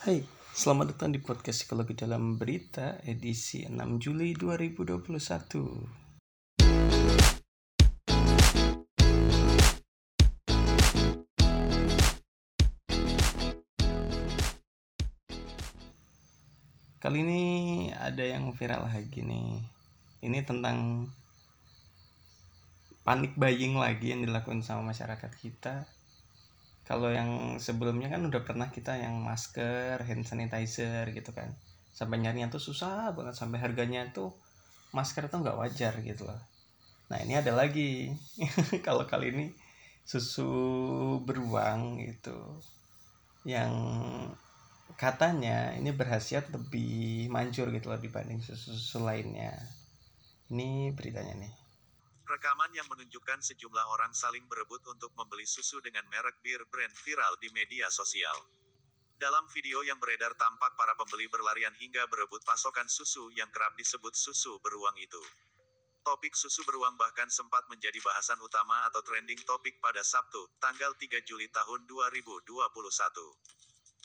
Hai, selamat datang di podcast Psikologi dalam Berita edisi 6 Juli 2021. Kali ini ada yang viral lagi nih. Ini tentang panik buying lagi yang dilakukan sama masyarakat kita kalau yang sebelumnya kan udah pernah kita yang masker hand sanitizer gitu kan. Sampai nyarinya tuh susah banget sampai harganya tuh masker tuh nggak wajar gitu loh. Nah ini ada lagi. Kalau kali ini susu beruang itu yang katanya ini berhasiat lebih manjur gitu loh dibanding susu-susu lainnya. Ini beritanya nih Rekaman yang menunjukkan sejumlah orang saling berebut untuk membeli susu dengan merek bir brand viral di media sosial. Dalam video yang beredar tampak para pembeli berlarian hingga berebut pasokan susu yang kerap disebut susu beruang itu. Topik susu beruang bahkan sempat menjadi bahasan utama atau trending topik pada Sabtu, tanggal 3 Juli tahun 2021.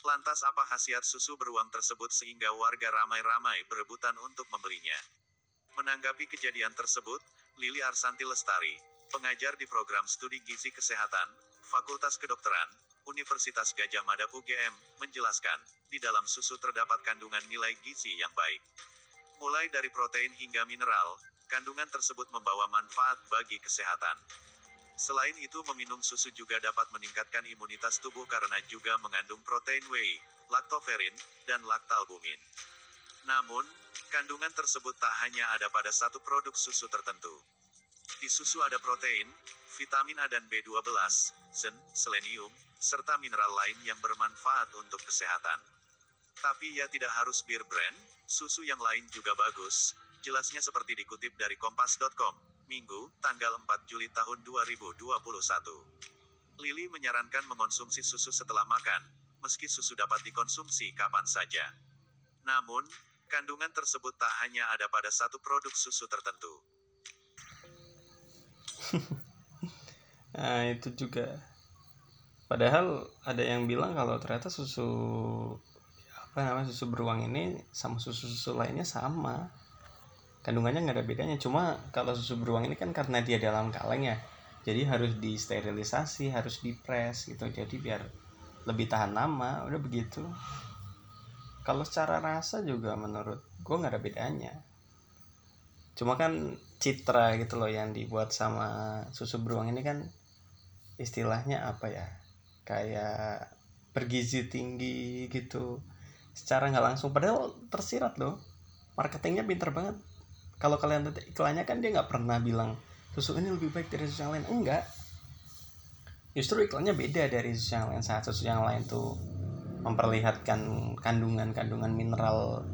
Lantas apa khasiat susu beruang tersebut sehingga warga ramai-ramai berebutan untuk membelinya? Menanggapi kejadian tersebut, Lili Arsanti Lestari, pengajar di program studi gizi kesehatan, Fakultas Kedokteran, Universitas Gajah Mada UGM, menjelaskan, di dalam susu terdapat kandungan nilai gizi yang baik. Mulai dari protein hingga mineral, kandungan tersebut membawa manfaat bagi kesehatan. Selain itu meminum susu juga dapat meningkatkan imunitas tubuh karena juga mengandung protein whey, laktoferin, dan laktalbumin. Namun, Kandungan tersebut tak hanya ada pada satu produk susu tertentu. Di susu ada protein, vitamin A dan B12, zen, selenium, serta mineral lain yang bermanfaat untuk kesehatan. Tapi ya tidak harus bir brand, susu yang lain juga bagus, jelasnya seperti dikutip dari kompas.com, Minggu, tanggal 4 Juli tahun 2021. Lili menyarankan mengonsumsi susu setelah makan, meski susu dapat dikonsumsi kapan saja. Namun, Kandungan tersebut tak hanya ada pada satu produk susu tertentu. nah, itu juga. Padahal ada yang bilang kalau ternyata susu apa namanya susu beruang ini sama susu-susu lainnya sama. Kandungannya nggak ada bedanya. Cuma kalau susu beruang ini kan karena dia dalam kaleng ya. Jadi harus disterilisasi, harus dipres gitu. Jadi biar lebih tahan lama, udah begitu kalau secara rasa juga menurut gue nggak ada bedanya. Cuma kan citra gitu loh yang dibuat sama susu beruang ini kan istilahnya apa ya? Kayak bergizi tinggi gitu. Secara nggak langsung. Padahal tersirat loh. Marketingnya pinter banget. Kalau kalian lihat iklannya kan dia nggak pernah bilang susu ini lebih baik dari susu yang lain. Enggak. Justru iklannya beda dari susu yang lain. Saat susu yang lain tuh memperlihatkan kandungan-kandungan mineral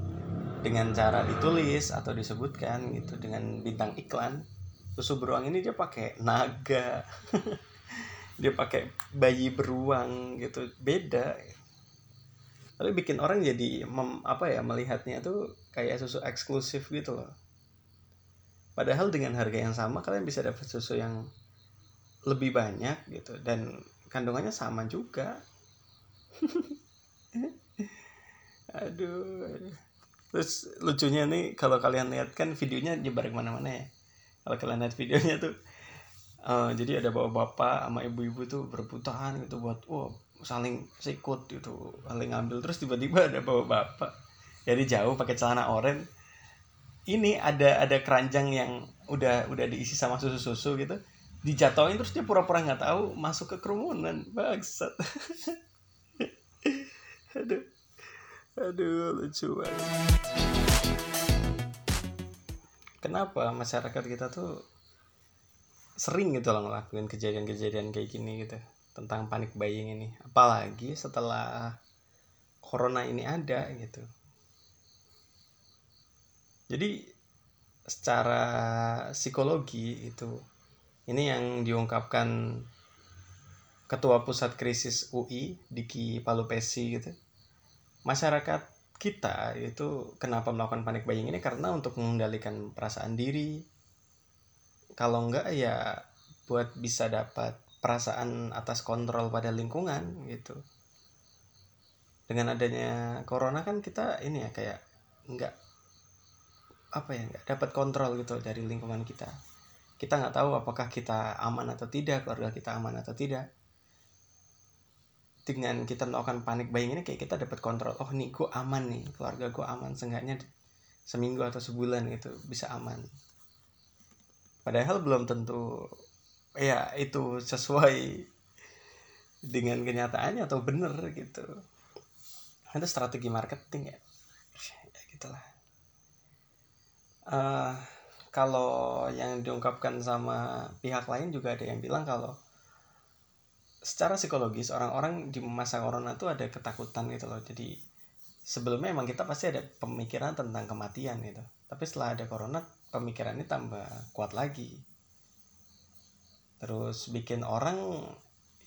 dengan cara ditulis atau disebutkan gitu dengan bintang iklan. Susu beruang ini dia pakai naga dia pakai bayi beruang gitu beda. Tapi bikin orang jadi mem, apa ya melihatnya tuh kayak susu eksklusif gitu loh. Padahal dengan harga yang sama kalian bisa dapat susu yang lebih banyak gitu dan kandungannya sama juga aduh, terus lucunya nih kalau kalian lihat kan videonya nyebar ke mana-mana ya. Kalau kalian lihat videonya tuh uh, jadi ada bapak-bapak sama ibu-ibu tuh berebutan gitu buat wow saling sikut gitu saling ngambil. Terus tiba-tiba ada bapak-bapak jadi jauh pakai celana oranye. Ini ada ada keranjang yang udah udah diisi sama susu-susu gitu. Dijatuhin terus dia pura-pura nggak -pura tahu masuk ke kerumunan. Bangsat aduh. Aduh lucu banget. Kenapa masyarakat kita tuh sering gitu loh ngelakuin kejadian-kejadian kayak gini gitu tentang panik buying ini? Apalagi setelah corona ini ada gitu. Jadi secara psikologi itu ini yang diungkapkan ketua pusat krisis UI Diki Palupesi gitu masyarakat kita itu kenapa melakukan panik buying ini? Karena untuk mengendalikan perasaan diri. Kalau enggak ya buat bisa dapat perasaan atas kontrol pada lingkungan gitu. Dengan adanya corona kan kita ini ya kayak nggak apa ya nggak dapat kontrol gitu dari lingkungan kita. Kita nggak tahu apakah kita aman atau tidak keluarga kita aman atau tidak dengan kita melakukan panik buying ini kayak kita dapat kontrol oh nih gue aman nih keluarga gue aman seenggaknya seminggu atau sebulan gitu bisa aman. Padahal belum tentu ya itu sesuai dengan kenyataannya atau bener gitu. Itu strategi marketing ya. Ya gitulah. Uh, kalau yang diungkapkan sama pihak lain juga ada yang bilang kalau secara psikologis orang-orang di masa corona tuh ada ketakutan gitu loh. Jadi sebelumnya emang kita pasti ada pemikiran tentang kematian gitu. Tapi setelah ada corona pemikiran ini tambah kuat lagi. Terus bikin orang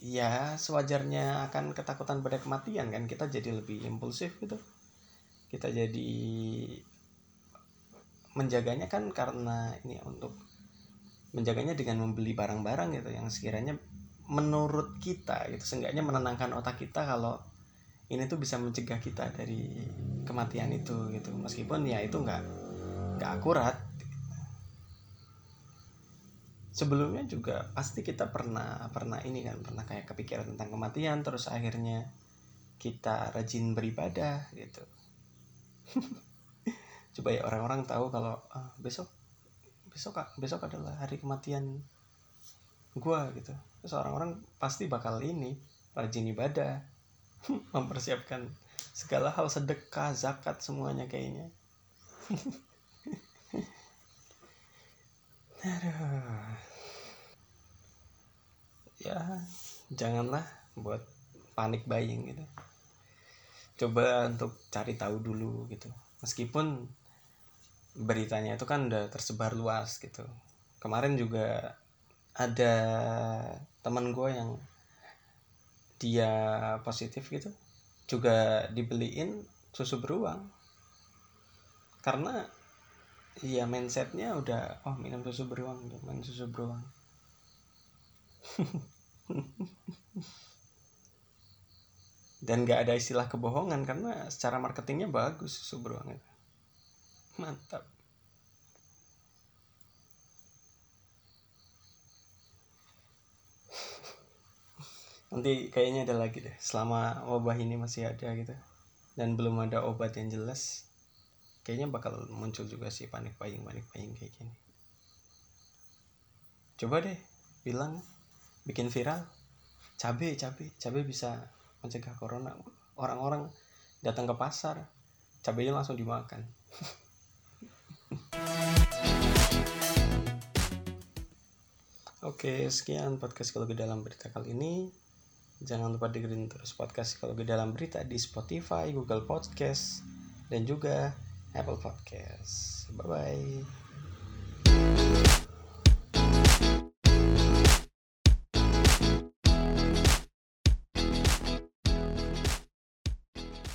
ya sewajarnya akan ketakutan pada kematian kan. Kita jadi lebih impulsif gitu. Kita jadi menjaganya kan karena ini untuk menjaganya dengan membeli barang-barang gitu yang sekiranya menurut kita gitu seenggaknya menenangkan otak kita kalau ini tuh bisa mencegah kita dari kematian itu gitu. Meskipun ya itu nggak nggak akurat. Sebelumnya juga pasti kita pernah pernah ini kan pernah kayak kepikiran tentang kematian terus akhirnya kita rajin beribadah gitu. Coba ya orang-orang tahu kalau ah, besok besok besok adalah hari kematian gua gitu. Terus orang-orang pasti bakal ini rajin ibadah mempersiapkan segala hal sedekah zakat semuanya kayaknya. Aduh. Ya janganlah buat panik buying gitu. Coba untuk cari tahu dulu gitu. Meskipun beritanya itu kan udah tersebar luas gitu. Kemarin juga ada teman gue yang dia positif gitu juga dibeliin susu beruang. Karena ya mindsetnya udah oh minum susu beruang minum susu beruang. Dan gak ada istilah kebohongan karena secara marketingnya bagus susu beruang itu. Mantap nanti kayaknya ada lagi deh. Selama wabah ini masih ada gitu. Dan belum ada obat yang jelas kayaknya bakal muncul juga sih panik buying panik buying kayak gini. Coba deh bilang bikin viral. Cabe cabe cabe bisa mencegah corona. Orang-orang datang ke pasar cabenya langsung dimakan. Oke, sekian podcast psikologi dalam berita kali ini. Jangan lupa dengerin terus podcast psikologi dalam berita di Spotify, Google Podcast, dan juga Apple Podcast. Bye bye.